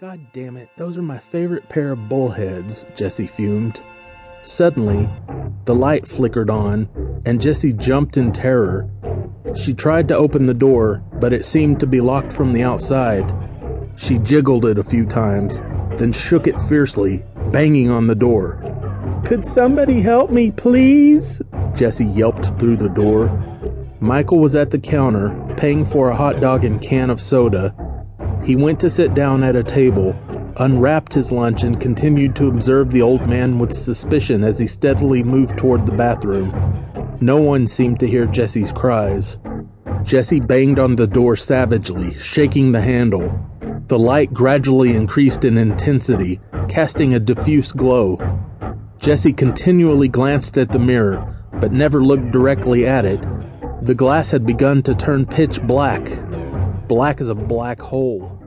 God damn it, those are my favorite pair of bullheads, Jessie fumed. Suddenly, the light flickered on, and Jessie jumped in terror. She tried to open the door, but it seemed to be locked from the outside. She jiggled it a few times, then shook it fiercely, banging on the door. Could somebody help me, please? Jessie yelped through the door. Michael was at the counter, paying for a hot dog and can of soda. He went to sit down at a table, unwrapped his lunch, and continued to observe the old man with suspicion as he steadily moved toward the bathroom. No one seemed to hear Jessie's cries. Jessie banged on the door savagely, shaking the handle. The light gradually increased in intensity, casting a diffuse glow. Jessie continually glanced at the mirror, but never looked directly at it. The glass had begun to turn pitch black, black as a black hole.